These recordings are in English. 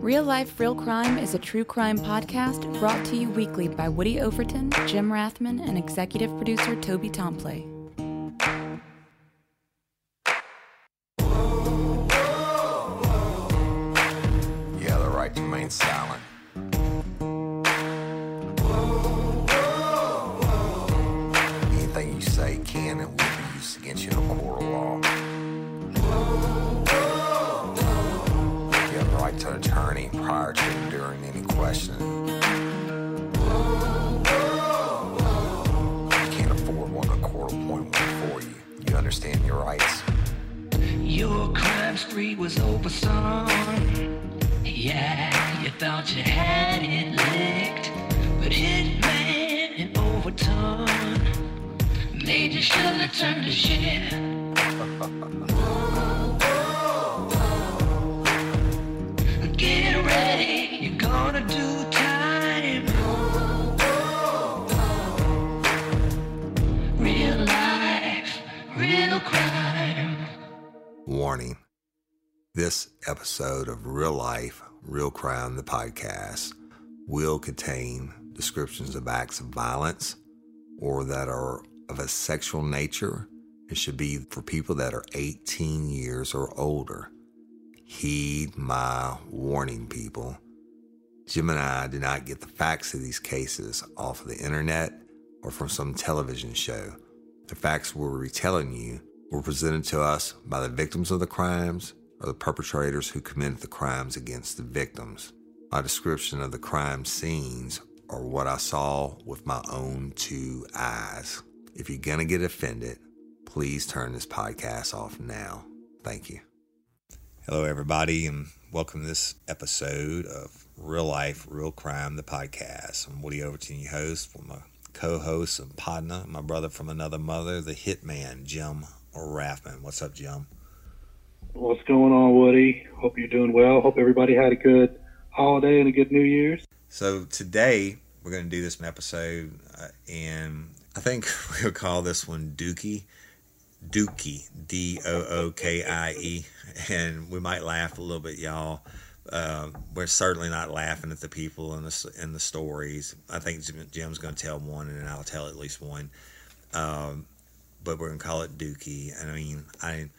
Real Life, Real Crime is a true crime podcast brought to you weekly by Woody Overton, Jim Rathman, and executive producer Toby Tomplay. Warning this episode of Real Life, Real Crime, the podcast, will contain descriptions of acts of violence or that are of a sexual nature. It should be for people that are 18 years or older. Heed my warning, people. Jim and I did not get the facts of these cases off of the internet or from some television show. The facts we're retelling you were presented to us by the victims of the crimes or the perpetrators who committed the crimes against the victims. My description of the crime scenes are what I saw with my own two eyes. If you're going to get offended, please turn this podcast off now. Thank you. Hello, everybody, and welcome to this episode of Real Life, Real Crime, the podcast. I'm Woody Overton, your host, with my co host and partner, my brother from another mother, the hitman, Jim Rathman. What's up, Jim? What's going on, Woody? Hope you're doing well. Hope everybody had a good holiday and a good New Year's. So, today we're going to do this episode, uh, and I think we'll call this one Dookie. Dookie, D O O K I E, and we might laugh a little bit, y'all. Uh, we're certainly not laughing at the people in the in the stories. I think Jim's going to tell one, and I'll tell at least one. Um, but we're to call it Dookie. And I mean, I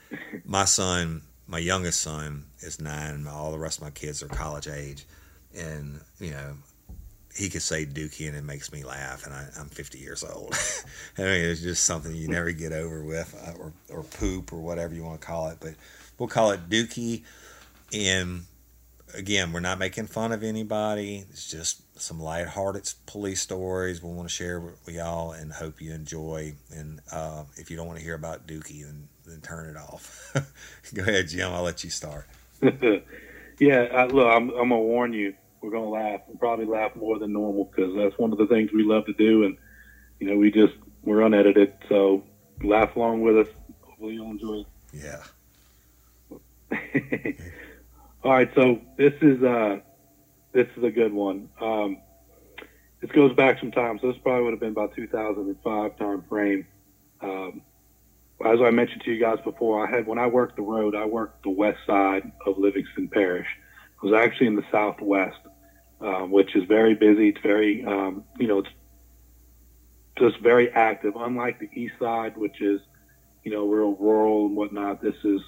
my son, my youngest son, is nine, all the rest of my kids are college age, and you know, he could say Dookie and it makes me laugh, and I, am 50 years old. I mean, it's just something you never get over with, uh, or, or poop, or whatever you want to call it. But we'll call it Dookie. And again, we're not making fun of anybody. It's just some lighthearted police stories we want to share with y'all and hope you enjoy. And uh, if you don't want to hear about Dookie, then, then turn it off. Go ahead, Jim. I'll let you start. yeah, I, look, I'm, I'm going to warn you we're going to laugh and probably laugh more than normal because that's one of the things we love to do. And, you know, we just, we're unedited. So laugh along with us. Hopefully you'll enjoy it. Yeah. All right. So this is, uh, this is a good one. Um, this goes back some time. So this probably would have been about 2005 time frame. Um, as I mentioned to you guys before, I had, when I worked the road, I worked the west side of Livingston Parish. I was actually in the southwest um, which is very busy. It's very, um, you know, it's just very active. Unlike the east side, which is, you know, real rural and whatnot. This is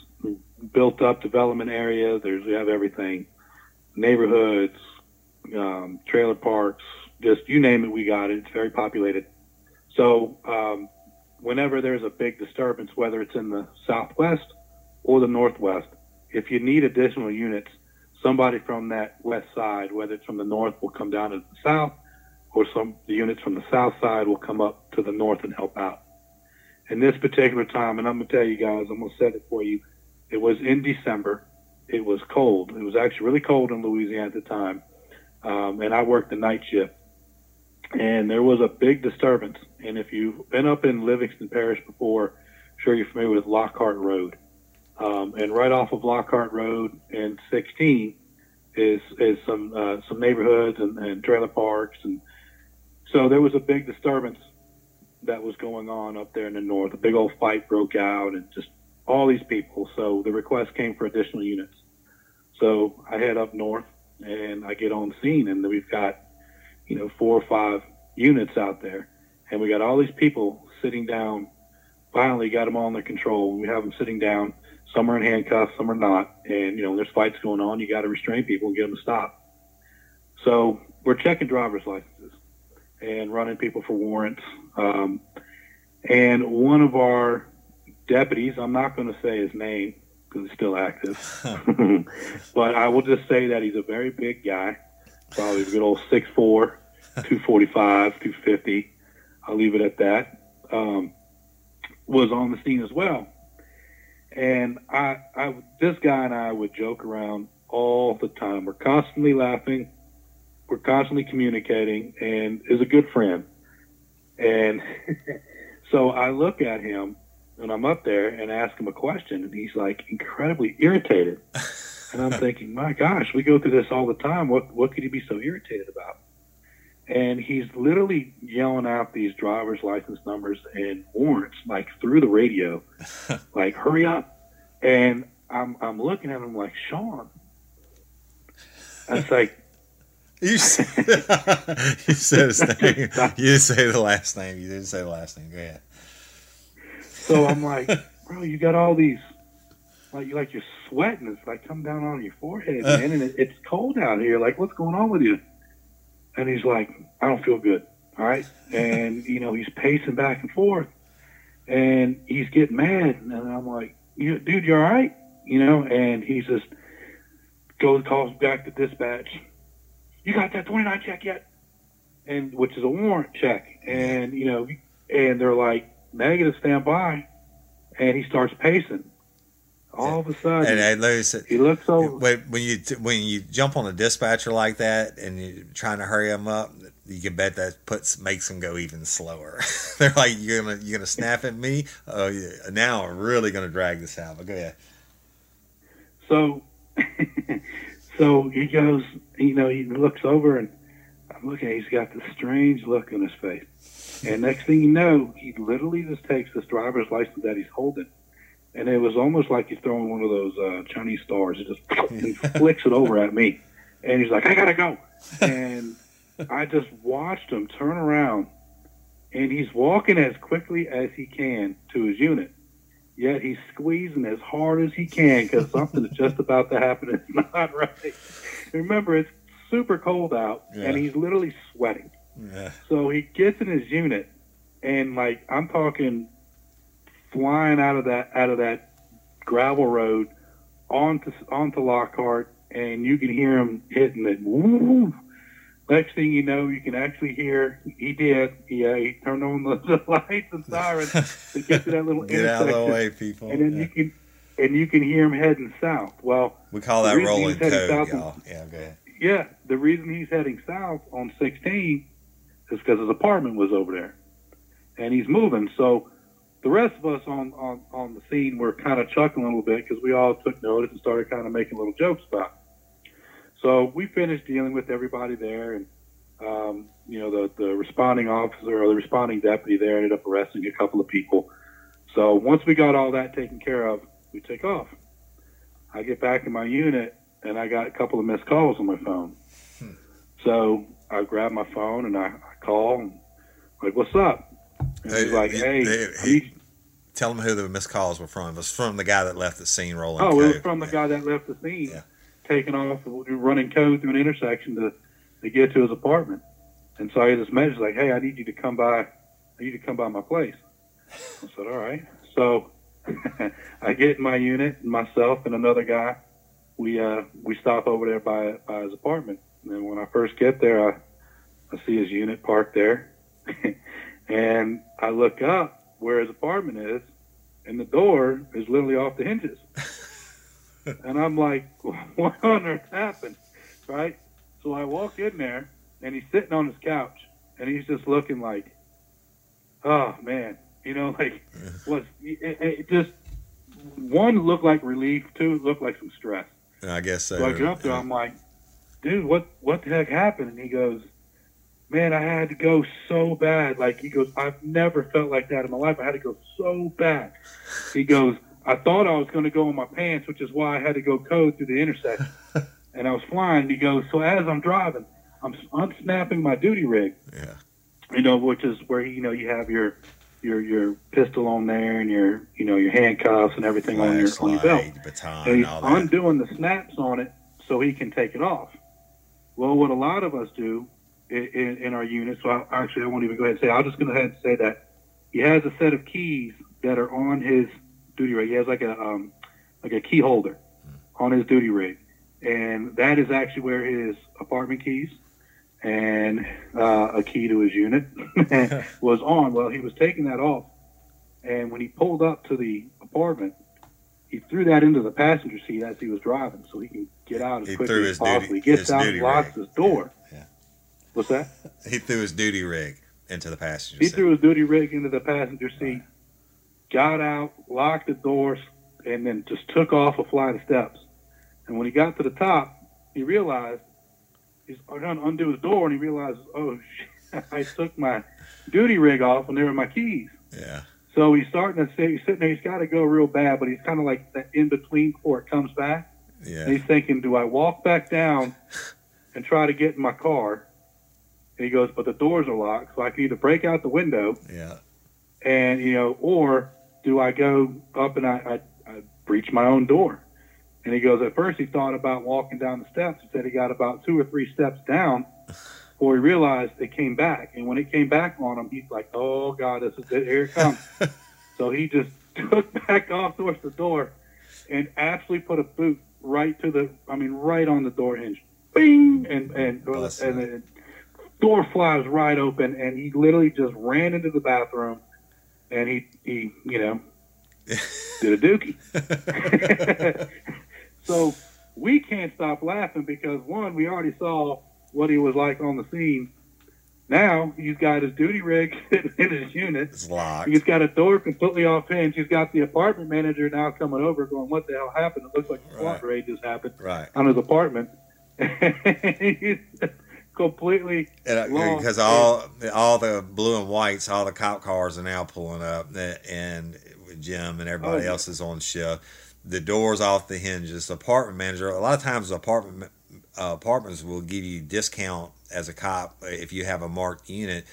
built up development area. There's we have everything, neighborhoods, um, trailer parks, just you name it, we got it. It's very populated. So um, whenever there's a big disturbance, whether it's in the southwest or the northwest, if you need additional units, somebody from that west side, whether it's from the north, will come down to the south, or some the units from the south side will come up to the north and help out. In this particular time, and I'm gonna tell you guys, I'm gonna set it for you. It was in December. It was cold. It was actually really cold in Louisiana at the time, um, and I worked the night shift. And there was a big disturbance. And if you've been up in Livingston Parish before, I'm sure you're familiar with Lockhart Road. Um, and right off of Lockhart Road and 16 is is some uh, some neighborhoods and, and trailer parks, and so there was a big disturbance that was going on up there in the north. A big old fight broke out, and just all these people. So the request came for additional units. So I head up north and I get on scene, and we've got, you know, four or five units out there, and we got all these people sitting down. Finally, got them all under control. We have them sitting down. Some are in handcuffs, some are not, and you know, there's fights going on. You got to restrain people and get them to stop. So we're checking driver's licenses and running people for warrants. Um, and one of our deputies, I'm not going to say his name because he's still active, but I will just say that he's a very big guy, probably a good old 6'4", 245, 250. I'll leave it at that. Um, was on the scene as well. And I, I, this guy and I would joke around all the time. We're constantly laughing we're constantly communicating and is a good friend. And so I look at him and I'm up there and ask him a question and he's like incredibly irritated. and I'm thinking, my gosh, we go through this all the time. What what could he be so irritated about? And he's literally yelling out these driver's license numbers and warrants like through the radio, like hurry up. And I'm I'm looking at him like Sean. It's like you said, you said his name. You didn't say the last name. You didn't say the last name. Go ahead. So I'm like, bro, you got all these, like you like you're sweating. It's like come down on your forehead, uh. man, and it, it's cold out here. Like, what's going on with you? And he's like, I don't feel good. All right, and you know he's pacing back and forth, and he's getting mad, and I'm like, you, dude, you're all right? You know, and he's just goes calls back to dispatch you got that 29 check yet? And which is a warrant check. And, you know, and they're like, negative, stand by. And he starts pacing. All of a sudden, and, and Lewis, he looks over. When, when you when you jump on a dispatcher like that and you're trying to hurry them up, you can bet that puts makes them go even slower. They're like, "You're gonna you're gonna snap at me? Oh, yeah. now I'm really gonna drag this out." But go ahead. So, so he goes, you know, he looks over and I'm looking, he's got this strange look on his face. And next thing you know, he literally just takes this driver's license that he's holding. And it was almost like he's throwing one of those uh, Chinese stars. He just flicks it over at me. And he's like, I got to go. And I just watched him turn around. And he's walking as quickly as he can to his unit yet he's squeezing as hard as he can because something is just about to happen. It's not right. Remember, it's super cold out, yeah. and he's literally sweating. Yeah. So he gets in his unit, and like I'm talking, flying out of that out of that gravel road onto onto Lockhart, and you can hear him hitting it. Woo, Next thing you know, you can actually hear he did. He, uh, he turned on the, the lights and sirens to get to that little get out of the way, people. And then yeah. you can and you can hear him heading south. Well, we call that rolling code, y'all. Yeah, go ahead. Yeah, the reason he's heading south on 16 is because his apartment was over there, and he's moving. So the rest of us on on on the scene were kind of chuckling a little bit because we all took notice and started kind of making little jokes about. It. So we finished dealing with everybody there, and um, you know the the responding officer or the responding deputy there ended up arresting a couple of people. So once we got all that taken care of, we take off. I get back in my unit, and I got a couple of missed calls on my phone. Hmm. So I grab my phone and I, I call, and like, "What's up?" And he's like, "Hey." He, tell them who the missed calls were from. It was from the guy that left the scene rolling. Oh, it was from the guy that left the scene. Yeah taking off running code through an intersection to to get to his apartment. And so I had this message like, "Hey, I need you to come by. I need you to come by my place." I said, "All right." So I get in my unit, myself and another guy. We uh, we stop over there by by his apartment. And then when I first get there, I I see his unit parked there, and I look up where his apartment is, and the door is literally off the hinges. and I'm like, what on earth happened? Right? So I walk in there, and he's sitting on his couch, and he's just looking like, oh man, you know, like was it, it just one looked like relief, two looked like some stress. I guess so. So I jumped there. I'm like, dude, what what the heck happened? And he goes, man, I had to go so bad. Like he goes, I've never felt like that in my life. I had to go so bad. He goes, I thought I was going to go in my pants, which is why I had to go code through the intersection. and I was flying. He goes, so as I'm driving, I'm unsnapping my duty rig, Yeah. you know, which is where you know you have your your your pistol on there and your you know your handcuffs and everything on your on your belt. Baton, And he's all that. undoing the snaps on it so he can take it off. Well, what a lot of us do in, in, in our unit, so I, actually I won't even go ahead and say, I'll just go ahead and say that he has a set of keys that are on his duty rig. He has like a um, like a key holder on his duty rig, and that is actually where his apartment keys and uh, a key to his unit was on. Well, he was taking that off, and when he pulled up to the apartment, he threw that into the passenger seat as he was driving, so he can get out as He quickly as his duty- possible. he gets out, and locks rig. his door. Yeah. What's that? He threw his duty rig into the passenger seat. He seat. threw his duty rig into the passenger seat, got out, locked the doors, and then just took off a flight of steps. And when he got to the top, he realized he's going to undo his door, and he realizes, oh, shit, I took my duty rig off, and there were my keys. yeah. So he's starting to say, he's sitting there, he's got to go real bad, but he's kind of like that in between before it comes back. And Yeah. he's thinking, do I walk back down and try to get in my car? And he goes, but the doors are locked, so I can either break out the window Yeah. and you know, or do I go up and I, I, I breach my own door? And he goes, at first he thought about walking down the steps. He said he got about two or three steps down before he realized it came back. And when it came back on him, he's like, oh God, this is it. Here it comes. so he just took back off towards the door and actually put a boot right to the, I mean, right on the door hinge. Bing! And, and, Busted. and the door flies right open and he literally just ran into the bathroom and he, he you know, did a dookie. So we can't stop laughing because one, we already saw what he was like on the scene. Now he's got his duty rig in his unit. It's locked. He's got a door completely off hinge. He's got the apartment manager now coming over, going, "What the hell happened? It looks like a SWAT Right. raid just happened Right. on his apartment." he's completely And, uh, Long. because all all the blue and whites, all the cop cars are now pulling up, and Jim and everybody Oh, else is on shift. The doors off the hinges. The apartment manager. A lot of times, apartment uh, apartments will give you discount as a cop if you have a marked unit.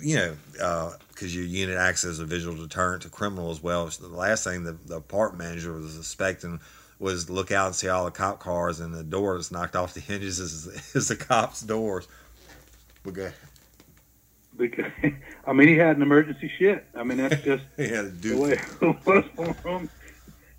You know, because your unit acts as a visual deterrent to criminals. as well. So the last thing the, the apartment manager was expecting was look out and see all the cop cars and the doors knocked off the hinges is, is the cops' doors. Okay. because I mean he had an emergency shit. I mean that's just Yeah, the dude. way it was for him.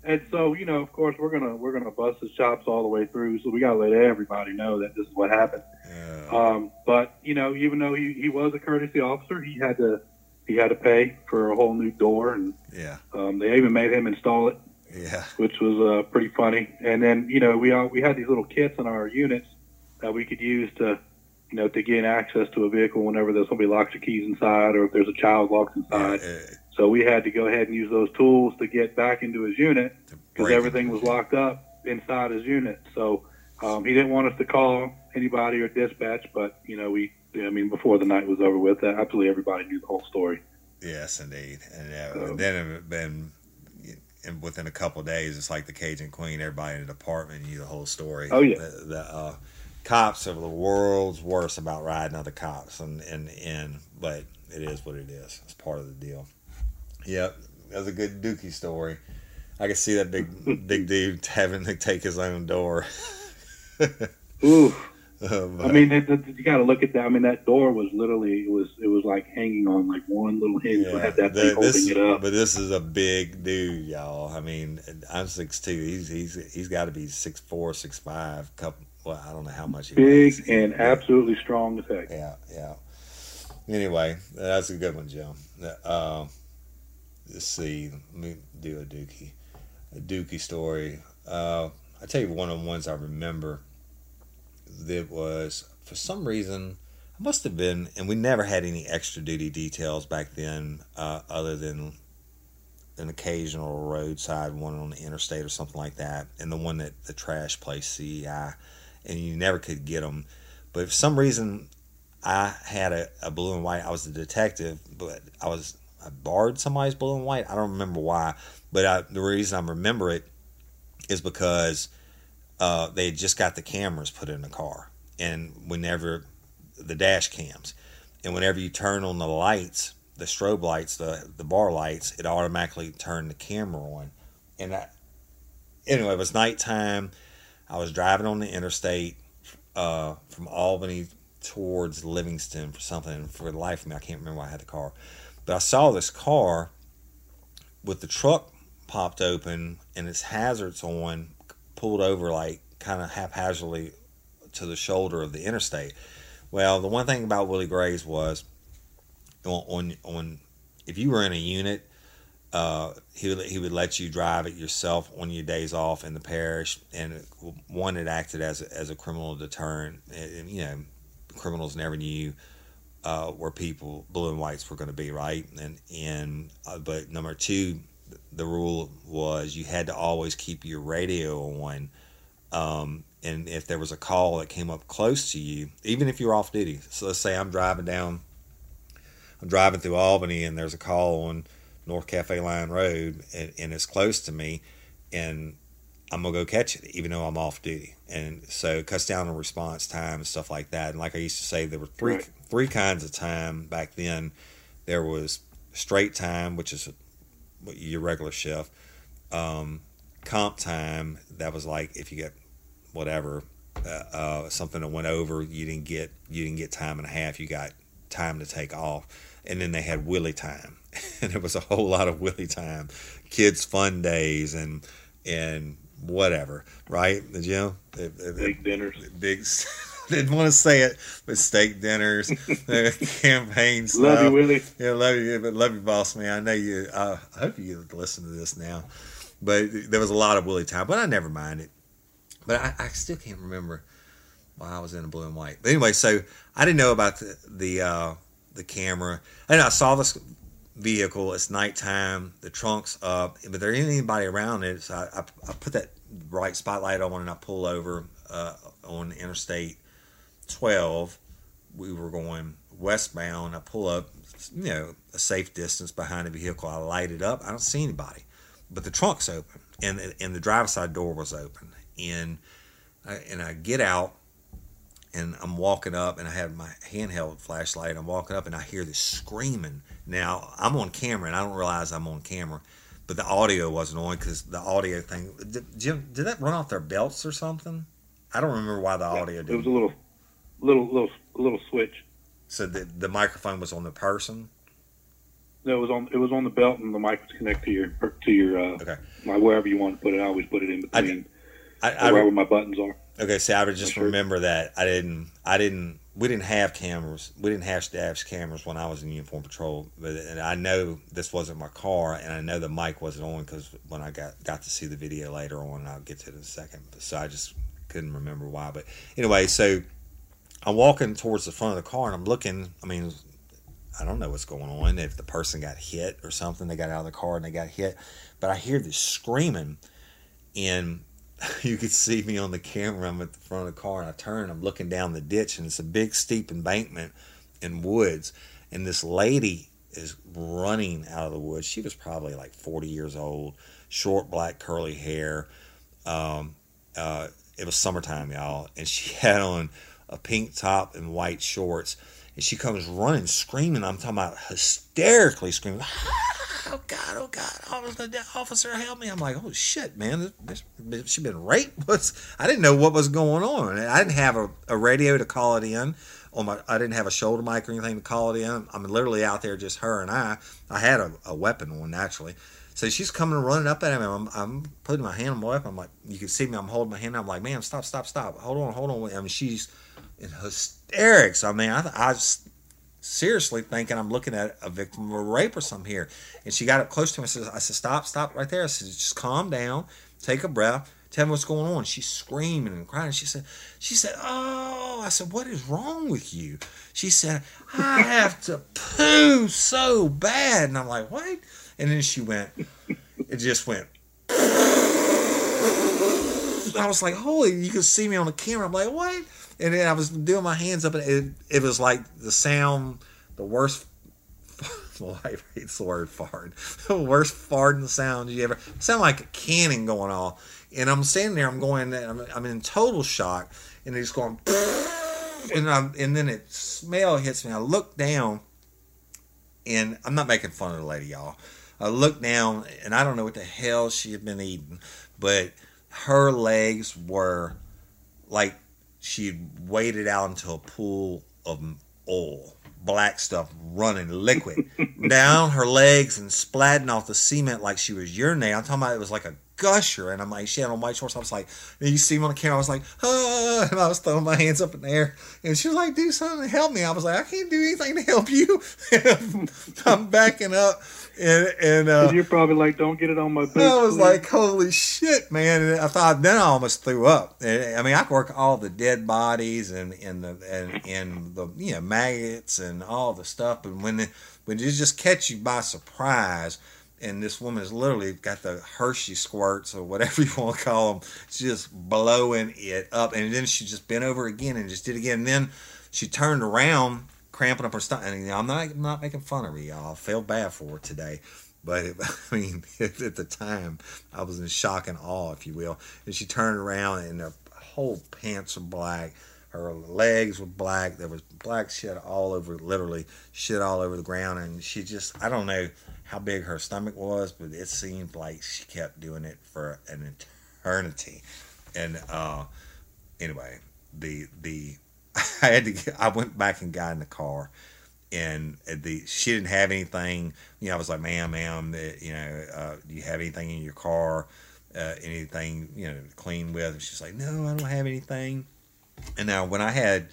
And so, you know, of course, we're gonna we're gonna bust his chops all the way through. So we gotta let everybody know that this is what happened. Yeah. Um, but you know, even though he, he was a courtesy officer, he had to he had to pay for a whole new door, and yeah, um, they even made him install it, yeah, which was uh, pretty funny. And then you know, we all, we had these little kits in our units that we could use to you know to gain access to a vehicle whenever there's somebody locks the keys inside, or if there's a child locked inside. Uh, So we had to go ahead and use those tools to get back into his unit because everything was locked up inside his unit. So um, he didn't want us to call anybody or dispatch, but you know we. I mean, before the night was over with, absolutely everybody knew the whole story. Yes, indeed. And, uh, So- and then it been and within a couple of days, it's like the Cajun Queen. Everybody in the department knew the whole story. Oh, yeah. the, the uh, cops are the world's worst about riding other cops, and and and but it is what it is. It's part of the deal. Yep, that's a good Dookie story. I can see that big big dude having to take his own door. Ooh, Uh, I mean, it, it, you got to look at that. I mean, that door was literally it was it was like hanging on like one little hinge. Yeah, had that the- this- it up. But this is a big dude, y'all. I mean, I'm six two. He's he's he's got to be six four, six five. Couple. Well, I don't know how much he Big weighs. and absolutely strong as heck. Yeah, yeah. Anyway, that's a good one, Jim. Uh, let's see. Let me do a Dookie, a Dookie story. Uh, I tell you, one of the ones I remember that was for some reason I must have been, and we never had any extra duty details back then, uh, other than an occasional roadside one on the interstate or something like that, and the one that the trash place CEI, and you never could get them. But for some reason, I had a, a blue and white. I was a detective, but I was I barred somebody's blue and white. I don't remember why, but I, the reason I remember it is because uh, they just got the cameras put in the car, and whenever the dash cams, and whenever you turn on the lights, the strobe lights, the the bar lights, it automatically turned the camera on, and I, anyway, it was nighttime. I was driving on the interstate uh, from Albany towards Livingston for something. For the life of me, I can't remember why I had the car, but I saw this car with the truck popped open and its hazards on, pulled over like kind of haphazardly to the shoulder of the interstate. Well, the one thing about Willie Graves was on on, on if you were in a unit, uh, he would he would let you drive it yourself on your days off in the parish, and one it acted as a, as a criminal deterrent. And, you know, criminals never knew uh, where people blue and whites were going to be, right? And and uh, but number two, the rule was you had to always keep your radio on. Um, and if there was a call that came up close to you, even if you're off duty, so let's say I'm driving down, I'm driving through Albany, and there's a call on North Cafe Line Road, and, and it's close to me, and I'm gonna go catch it, even though I'm off duty, and so it cuts down on response time and stuff like that. And like I used to say, there were three Right. three kinds of time back then. There was straight time, which is your regular shift. Um, comp time, that was like if you get whatever uh, uh, something that went over, you didn't get you didn't get time and a half. You got time to take off, and then they had Willie time, and it was a whole lot of Willie time, kids fun days and and whatever, right? Did you? It- it- Big dinners. big. Didn't want to say it, but steak dinners, campaign stuff. Love you, Willie. Yeah, love you, but love you, boss man. I know you. I hope you listen to this now. But there was a lot of Willie time, but I never minded. But I, I still can't remember why I was in a blue and white. But anyway, so I didn't know about the the uh, the camera, and I saw this vehicle. It's nighttime. The trunk's up, but there ain't anybody around it. So I, I, I put that bright spotlight on, and I pull over uh, on Interstate 12. We were going westbound. I pull up, you know, a safe distance behind the vehicle. I light it up. I don't see anybody, but the trunk's open, and and the driver's side door was open, and I, and I get out. And I'm walking up, and I have my handheld flashlight. I'm walking up, and I hear this screaming. Now I'm on camera, and I don't realize I'm on camera, but the audio wasn't on because the audio thing. Did, Jim, did that run off their belts or something? I don't remember why the audio did It was a little, little, little, little switch. So the the microphone was on the person. No, it was on. It was on the belt, and the mic was connected to your to your uh, Okay. like wherever you want to put it. I always put it in I between I, or I wherever my buttons are. okay. See, I would just Sure. remember that I didn't. I didn't. We didn't have cameras. We didn't have dash cameras when I was in uniform patrol. But and I know this wasn't my car, and I know the mic wasn't on because when I got got to see the video later on, I'll get to it in a second. So I just couldn't remember why. But anyway, so I'm walking towards the front of the car, and I'm looking. I mean, I don't know what's going on. If the person got hit or something, they got out of the car and they got hit. But I hear this screaming, and you could see me on the camera. I'm at the front of the car, and I turn. I'm looking down the ditch, and it's a big steep embankment in woods. And this lady is running out of the woods. She was probably like 40 years old, short black curly hair. Um, uh, it was summertime, y'all, and she had on a pink top and white shorts. And she comes running, screaming. I'm talking about hysterically screaming. Oh God! Oh God! Officer, help me! I'm like, oh shit, man! She been raped? What's? I didn't know what was going on. I didn't have a, a radio to call it in. On my, I didn't have a shoulder mic or anything to call it in. I'm literally out there, just her and I. I had a, a weapon on naturally. So she's coming running up at me. I'm, I'm putting my hand on my weapon. I'm like, you can see me. I'm holding my hand. I'm like, man, stop, stop, stop. Hold on, hold on. I mean, she's in hysterics. I mean, I, I was seriously thinking I'm looking at a victim of a rape or something here. And she got up close to me. I said, I said, stop, stop right there. I said, just calm down, take a breath, tell me what's going on. She's screaming and crying. She said, she said, oh, I said, what is wrong with you? She said, I have to poo so bad. And I'm like, what? And then she went, it just went. I was like, holy, you can see me on the camera. I'm like, what? And then I was doing my hands up, and it, it was like the sound, the worst. I hate the word fart. The worst farting sound you ever. sound like a cannon going off. And I'm standing there, I'm going, I'm, I'm in total shock, and it's going, and I'm, and then it smell hits me. I look down, and I'm not making fun of the lady, y'all. I look down, and I don't know what the hell she had been eating, but her legs were like she waded out into a pool of oil, black stuff running liquid down her legs and splatting off the cement like she was urinating. I'm talking about it was like a gusher, and I'm like, she had on white shorts. I was like, and you see me on the camera, I was like, ah, and I was throwing my hands up in the air, and she was like, do something to help me. I was like, I can't do anything to help you. I'm backing up, and and uh, You're probably like, don't get it on my boots. I was please." like, holy shit, man! And I thought then I almost threw up. And, I mean, I could work all the dead bodies and and the and, and the you know maggots and all the stuff, And when it, when it just catch you by surprise. And this woman's literally got the Hershey squirts or whatever you want to call them, just blowing it up. And then she just bent over again and just did it again. And then she turned around, cramping up her stomach. And I'm not I'm not making fun of her, y'all. I feel bad for her today. But I mean, at the time, I was in shock and awe, if you will. And she turned around, and her whole pants were black. Her legs were black. There was black shit all over, literally shit all over the ground. And she just, I don't know how big her stomach was, but it seemed like she kept doing it for an eternity. And uh, anyway, the the I had to. Get, I went back and got in the car and the she didn't have anything. You know, I was like, "Ma'am, ma'am, uh, you know, uh, do you have anything in your car? Uh, anything you know to clean with?" And she's like, "No, I don't have anything." And now, when I had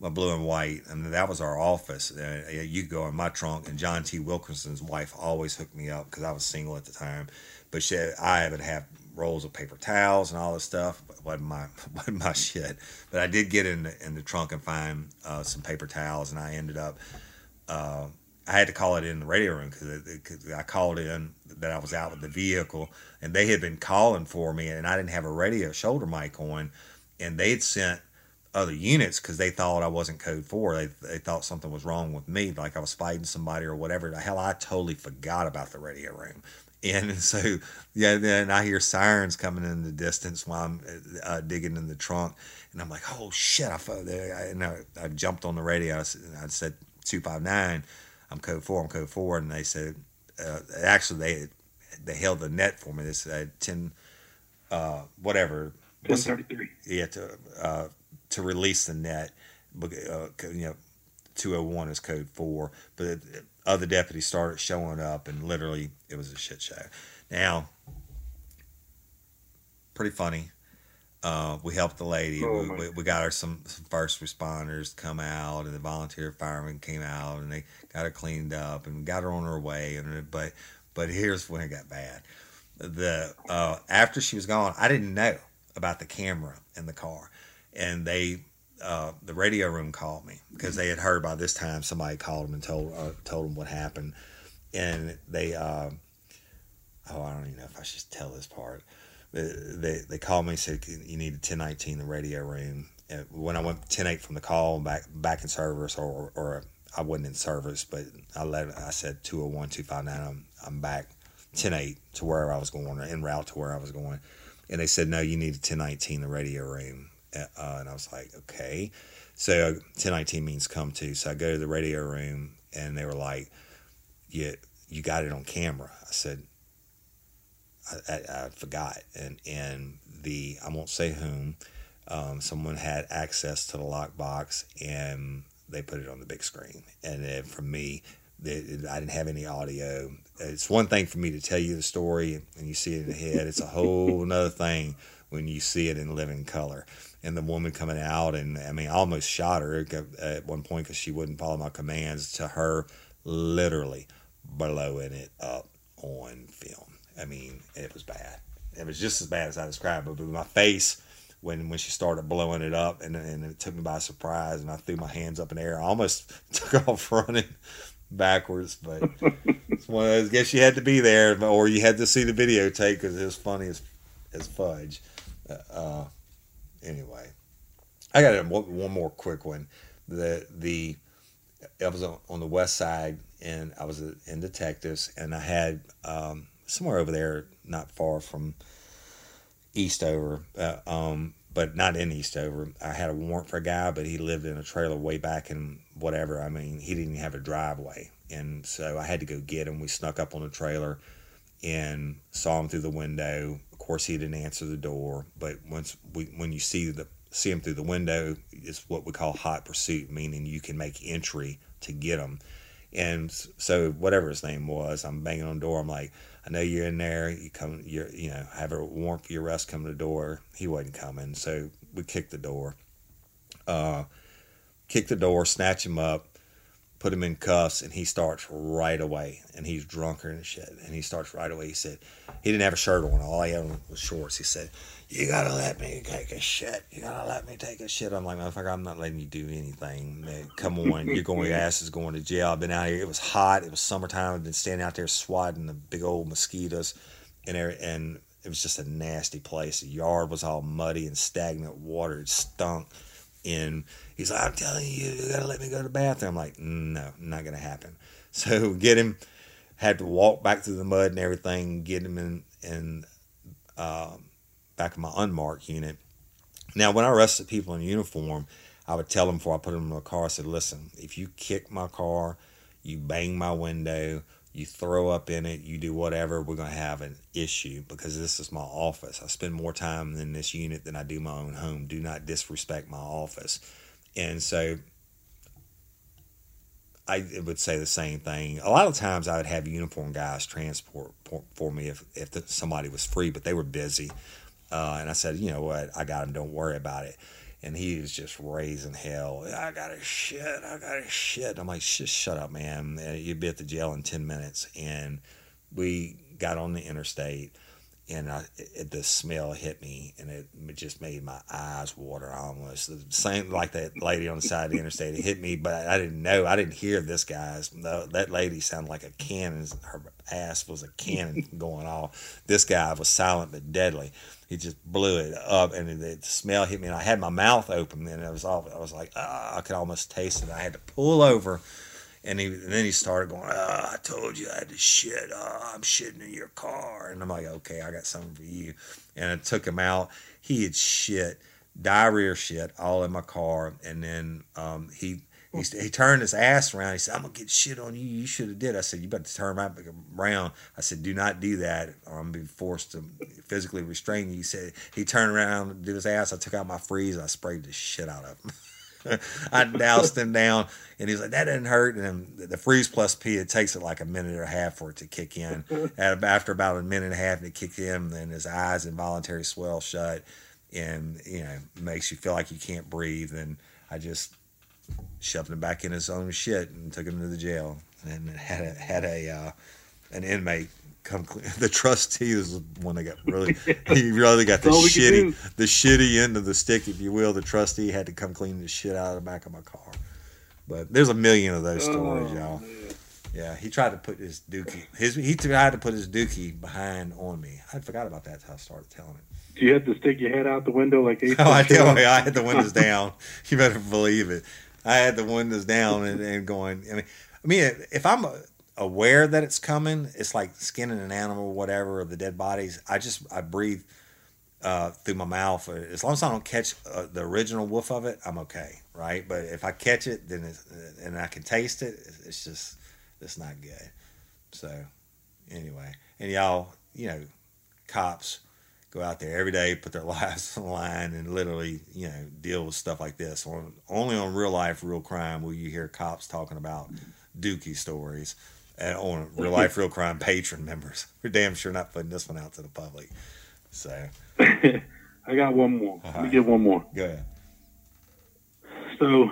my blue and white, and that was our office, uh, you go in my trunk, and John T. Wilkinson's wife always hooked me up because I was single at the time. But she, I would have rolls of paper towels and all this stuff. Wasn't my wasn't my shit. But I did get in the, in the trunk and find uh, some paper towels, and I ended up uh, I had to call it in the radio room because I called in that I was out with the vehicle, and they had been calling for me, and I didn't have a radio shoulder mic on, and they had sent other units because they thought I wasn't code four. They they thought something was wrong with me, like I was fighting somebody or whatever. The hell, I totally forgot about the radio room. And so, yeah, then I hear sirens coming in the distance while I'm uh, digging in the trunk, and I'm like, "Oh shit!" I felt there, and I, I jumped on the radio. I said, I said two five nine. I'm code four. I'm code four, and they said uh, actually they they held the net for me. They said ten, uh, whatever. Ten thirty three. Yeah, to uh, to release the net, uh, you know, two oh one is code four. But other deputies started showing up, and literally it was a shit show. Now, pretty funny. Uh, we helped the lady. Oh, we, we, we got her some, some first responders come out, and the volunteer firemen came out, and they got her cleaned up and got her on her way. And but but here's when it got bad. The uh, after she was gone, I didn't know about the camera in the car, and they uh, the radio room called me because they had heard by this time somebody called them and told uh, told them what happened, and they uh, oh I don't even know if I should tell this part. They they, they called me and said you need a 1019 the radio room. And when I went 108 from the call back back in service or or I wasn't in service, but I let I said 201 259 I'm I'm back 108 to where I was going or en route to where I was going, and they said no you need a 1019 the radio room. Uh, and I was like, okay. So 1019 means come to. So I go to the radio room and they were like, yeah, you got it on camera. I said, I, I, I forgot. And, and the, I won't say whom, um, someone had access to the lockbox and they put it on the big screen. And then for me, I didn't have any audio. It's one thing for me to tell you the story and you see it in the head. It's a whole another thing when you see it in living color and the woman coming out and I mean I almost shot her at one point because she wouldn't follow my commands to her literally blowing it up on film. I mean it was bad. It was just as bad as I described. But my face when when she started blowing it up and and it took me by surprise and I threw my hands up in the air. I almost took off running backwards, but it's one of those. I Guess you had to be there, or you had to see the videotape because it was funny as as fudge. Uh, anyway, I got one more quick one. The the I was on the west side and I was in detectives and I had um, somewhere over there, not far from Eastover, uh, um, but not in Eastover. I had a warrant for a guy, but he lived in a trailer way back in whatever. I mean, he didn't have a driveway, and so I had to go get him. We snuck up on the trailer and saw him through the window. Course, he didn't answer the door, but once we when you see the see him through the window, it's what we call hot pursuit, meaning you can make entry to get him. And so whatever his name was, I'm banging on the door. I'm like, I know you're in there. You come, you're, you know, have a warrant for your arrest. Come to the door. He wasn't coming, so we kicked the door. Uh, kick the door, snatch him up, put him in cuffs, and he starts right away. And he's drunker and shit. And he starts right away. He said he didn't have a shirt on. All he had was shorts. He said, "You gotta let me take a shit. You gotta let me take a shit." I'm like, motherfucker, I'm not letting you do anything. Man, come on, you're going. Your ass is going to jail. I've been out here. It was hot. It was summertime. I've been standing out there swatting the big old mosquitoes, and and it was just a nasty place. The yard was all muddy and stagnant water. It stunk. And he's like, I'm telling you, you gotta let me go to the bathroom. I'm like, no, not gonna happen. So get him, had to walk back through the mud and everything, get him in in um, back in my unmarked unit. Now, when I arrested people in uniform, I would tell them before I put them in the car, I said, listen, if you kick my car, you bang my window, you throw up in it, you do whatever, we're going to have an issue because this is my office. I spend more time in this unit than I do my own home. Do not disrespect my office. And so I would say the same thing. A lot of times I would have uniform guys transport for me if, if somebody was free, but they were busy. Uh, and I said, you know what, I got him, don't worry about it. And he was just raising hell. I got a shit, I got a shit. I'm like, just shut up, man. You'd be at the jail in 10 minutes. And we got on the interstate and I, it, the smell hit me, and it, just made my eyes water almost. The same like that lady on the side of the interstate. It hit me, but I didn't know. I didn't hear this guy's. that lady sounded like a cannon. Her ass was a cannon going off. This guy was silent but deadly. He just blew it up, and the smell hit me. And I had my mouth open, and it was all. I was like, ah, I could almost taste it. I had to pull over and, he, and then he started going, oh, I told you I had to shit. Oh, I'm shitting in your car. And I'm like, okay, I got something for you. And I took him out. He had shit, diarrhea shit, all in my car. And then um, he, he he turned his ass around. He said, "I'm gonna get shit on you. You should have did." I said, "You better turn around." I said, "Do not do that, or I'm be forced to physically restrain you." He said he turned around, did his ass. I took out my freeze. I sprayed the shit out of him. I doused him down, and he's like, "That didn't hurt." And the freeze plus P, it takes it like a minute or a half for it to kick in. and after about a minute and a half, it kicked in, then his eyes involuntary swell shut, and you know makes you feel like you can't breathe. And I just shoved him back in his own shit and took him to the jail, and had a, had a uh, an inmate come clean. The trustee is one that got really he really got the shitty the shitty end of the stick, if you will. The trustee had to come clean the shit out of the back of my car. But there's a million of those stories, oh, y'all. Man. Yeah, he tried to put his dookie. His he tried to put his dookie behind on me. I forgot about that until I started telling it. Do you have to stick your head out the window like Ace? Oh, I tell you, I had the windows down. You better believe it. I had the windows down and, and going. I mean, I mean, if I'm aware that it's coming. It's like skinning an animal, or whatever, of the dead bodies. I just I breathe uh, through my mouth. As long as I don't catch uh, the original woof of it, I'm okay, right? But if I catch it, then and I can taste it, it's just it's not good. So anyway, and y'all, you know, cops go out there every day, put their lives on the line, and literally, you know, deal with stuff like this. On, only on real life, real crime will you hear cops talking about dookie stories and on real life, real crime Patreon members. We're damn sure not putting this one out to the public. So, I got one more. Let me get one more. Go ahead. So,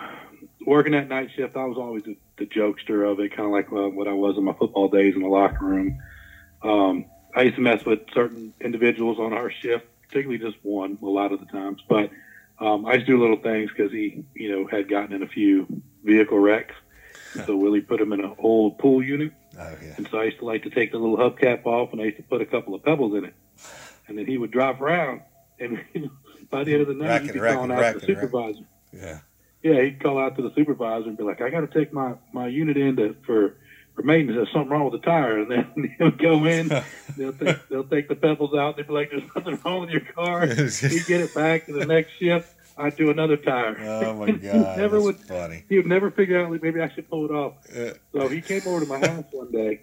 working that night shift, I was always the, the jokester of it, kind of like uh, what I was in my football days in the locker room. Um, I used to mess with certain individuals on our shift, particularly just one a lot of the times. But um, I used to do little things because he, you know, had gotten in a few vehicle wrecks so Willie put him in an old pool unit. Oh, yeah. And so I used to like to take the little hubcap off and I used to put a couple of pebbles in it. And then he would drive around. And by the end of the night, he'd be calling out to the supervisor. Yeah. Yeah, he'd call out to the supervisor and be like, I got to take my, my unit in to, for for maintenance, there's something wrong with the tire, and then he'll go in, they'll take they'll take the pebbles out. They'd be like, "There's nothing wrong with your car." he'd get it back to the next shift. I do another tire. Oh my god, never would. funny. He would never figure out. Like, maybe I should pull it off. Uh, So he came over to my house one day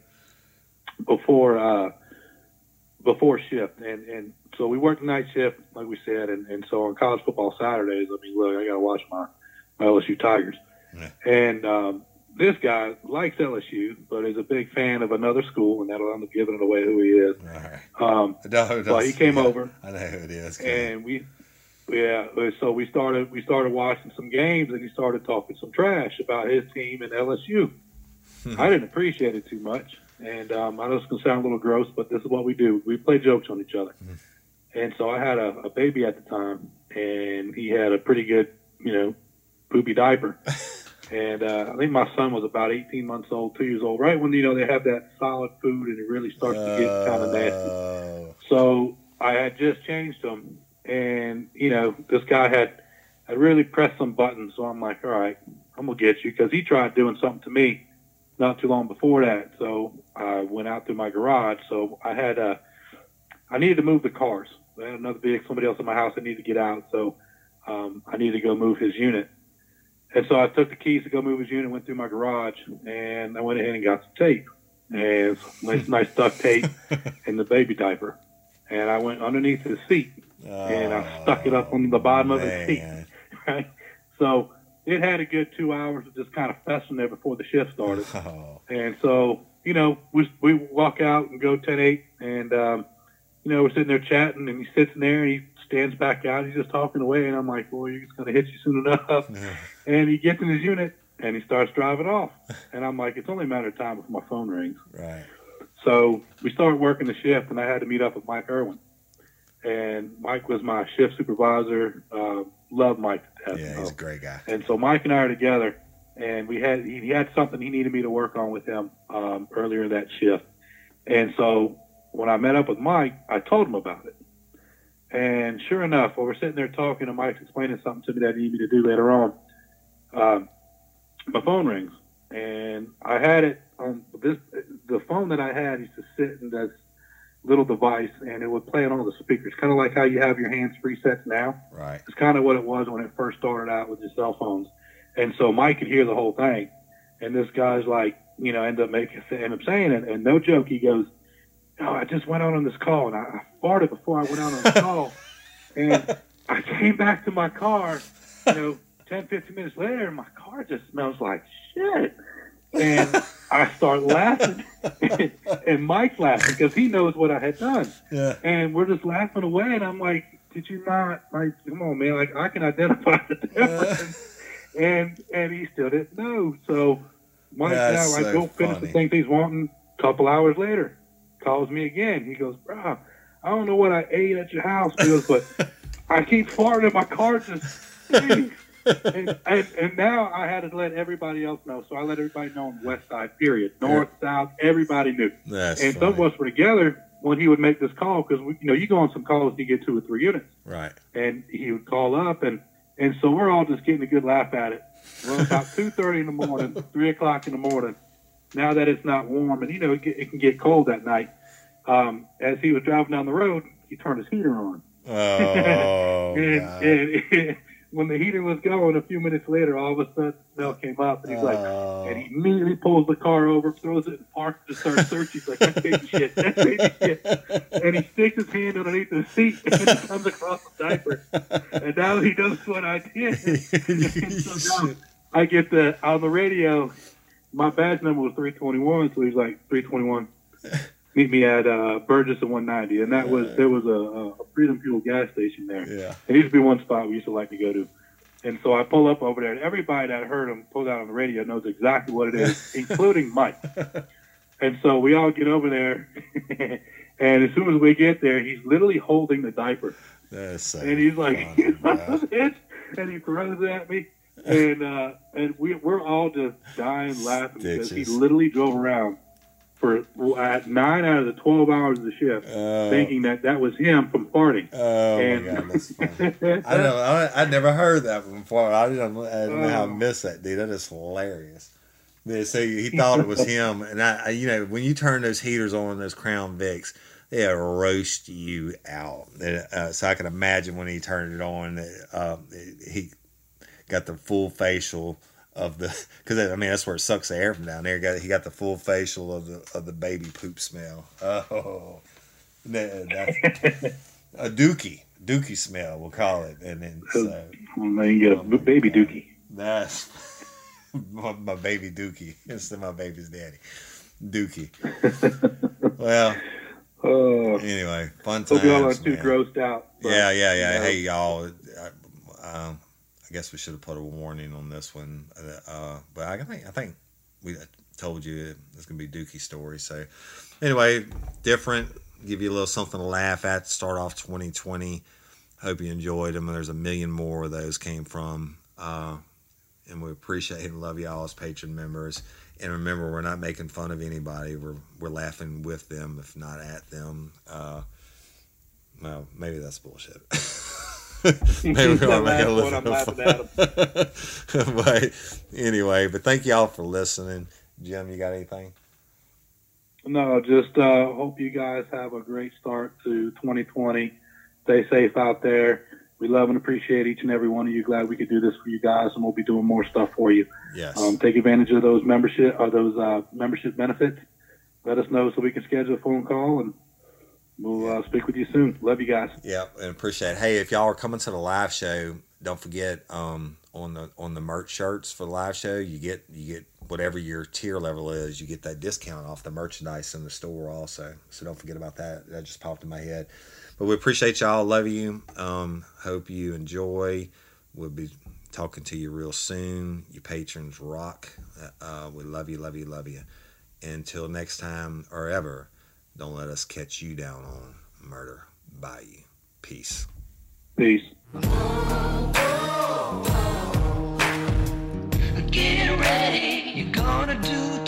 before uh, before shift, and and so we worked night shift, like we said, and, and so on college football Saturdays, I mean, look, I got to watch my, my LSU Tigers, Yeah. and um, this guy likes LSU, but is a big fan of another school, and that'll end up giving it away who he is. all right. Um, No, well, that's- he came yeah, over, I know who it is. and we yeah so we started we started watching some games and he started talking some trash about his team and lsu i didn't appreciate it too much. And um, i know it's going to sound a little gross but this is what we do. We play jokes on each other. And so i had a, a baby at the time and he had a pretty good you know poopy diaper. And uh, i think my son was about 18 months old two years old right when you know they have that solid food and it really starts to get kind of nasty. Oh, so I had just changed them, and you know this guy had had really pressed some buttons. So I'm like, all right, I'm gonna get you because he tried doing something to me not too long before that. So I went out through my garage. So I had uh, I needed to move the cars. I had another vehicle, somebody else in my house. I needed to get out, so um, I needed to go move his unit. And so I took the keys to go move his unit, went through my garage, and I went ahead and got some tape and nice, nice duct tape and the baby diaper. And I went underneath his seat and I stuck it up on the bottom of his seat. Right? So it had a good two hours of just kind of festering there before the shift started. Oh, And so, you know, we, we walk out and go 10 8, and, um, you know, we're sitting there chatting, and he sits in there and he stands back out. He's just talking away, and I'm like, well, he's going to hit you soon enough. and he gets in his unit and he starts driving off. And I'm like, it's only a matter of time before my phone rings. right. So we started working the shift, and I had to meet up with Mike Irwin. And Mike was my shift supervisor. Uh, love Mike to death. Yeah, he's a great guy. And so Mike and I are together, and we had he, he had something he needed me to work on with him um, earlier that shift. And so when I met up with Mike, I told him about it. And sure enough, while we're sitting there talking, and Mike's explaining something to me that he needed me to do later on, um, my phone rings, and I had it on this. The phone that I had used to sit in this little device, and it would play on all the speakers, kind of like how you have your hands free sets now. Right. It's kind of what it was when it first started out with the cell phones. And so Mike could hear the whole thing. And this guy's like, you know, end up making, end up saying it. And no joke, he goes, "Oh, I just went out on this call, and I, I farted before I went out on the call, and I came back to my car, you know, 10, 15 minutes later, and my car just smells like shit." And I start laughing, and Mike's laughing because he knows what I had done Yeah. and we're just laughing away. And I'm like, "Did you not like? Come on, man! Like I can identify the difference." Uh. and and he still didn't know. So Mike That's now I so go finish the things he's wanting. A couple hours later, calls me again. He goes, "Bro, I don't know what I ate at your house." He goes, "But I keep farting and my car just stinks." And, and, and now I had to let everybody else know. So I let everybody know on west side, period. North, south, everybody knew That's and some of us were together when he would make this call because you know you go on some calls you get two or three units Right. and he would call up and and so we're all just getting a good laugh at it well about two thirty in the morning three o'clock in the morning now that it's not warm and you know it, it can get cold at night um, as he was driving down the road he turned his heater on Oh, and, and when the heater was going a few minutes later all of a sudden the smell came up and he's like Oh. and he immediately pulls the car over, throws it in park, just starts searching. He's like, that's baby shit, that's baby shit. And he sticks his hand underneath the seat and he comes across the diaper. And now he knows what I did. So now I get the, on the radio, my badge number was 321, so he's like, 321, meet me at uh, Burgess and 190. And that was, there was a, a Freedom Fuel gas station there. yeah. There used to be one spot we used to like to go to. And so I pull up over there, and everybody that heard him pull out on the radio knows exactly what it is, including Mike. And so we all get over there, and as soon as we get there, he's literally holding the diaper, so and he's like, funny, and he throws it at me, and uh, and we we're all just dying laughing because he literally drove around for at nine out of the twelve hours of the shift, Oh. thinking that that was him from farting. Oh and my god, that's funny. I know. I, I never heard that before. I didn't, I didn't know how I Oh. missed that, dude. That is hilarious. Yeah, so he thought it was him, and I, I, you know, when you turn those heaters on, those Crown Vics, they roast you out. Uh, so I can imagine when he turned it on, uh, he got the full facial of the because I mean that's where it sucks the air from down there. He got he got the full facial of the of the baby poop smell. Oh, that's a dookie dookie smell we'll call it, and then so well, you get a baby dookie. That's my, my baby dookie instead of my baby's daddy, dookie. well. Uh, anyway, fun times. Hope y'all aren't too grossed out. But, yeah, yeah, yeah. You know. Hey, y'all. I, um, I guess we should have put a warning on this one, uh, but I think I think we told you it's gonna be Dookie story. So anyway, different. Give you a little something to laugh at. Start off 2020. Hope you enjoyed them. There's a million more of those came from, uh, and we appreciate and love y'all as Patreon members. And remember, we're not making fun of anybody. We're we're laughing with them, if not at them. Uh, well, maybe that's bullshit. maybe we want to make a little bit. but anyway, but thank y'all for listening. Jim, you got anything? No, just uh, hope you guys have a great start to 2020. Stay safe out there we love and appreciate each and every one of you. Glad we could do this for you guys, and we'll be doing more stuff for you. Yes. Um, take advantage of those membership or those uh, membership benefits. Let us know so we can schedule a phone call, and we'll uh, speak with you soon. Love you guys. Yeah, and appreciate. It. Hey, if y'all are coming to the live show, don't forget um, on the on the merch shirts for the live show, you get you get whatever your tier level is, you get that discount off the merchandise in the store also. So don't forget about that. That just popped in my head. But we appreciate y'all. Love you. Um, hope you enjoy. We'll be talking to you real soon. You patrons rock. Uh, we love you, love you, love you. Until next time or ever, don't let us catch you down on murder by you. Peace. Peace. Get ready, you're gonna do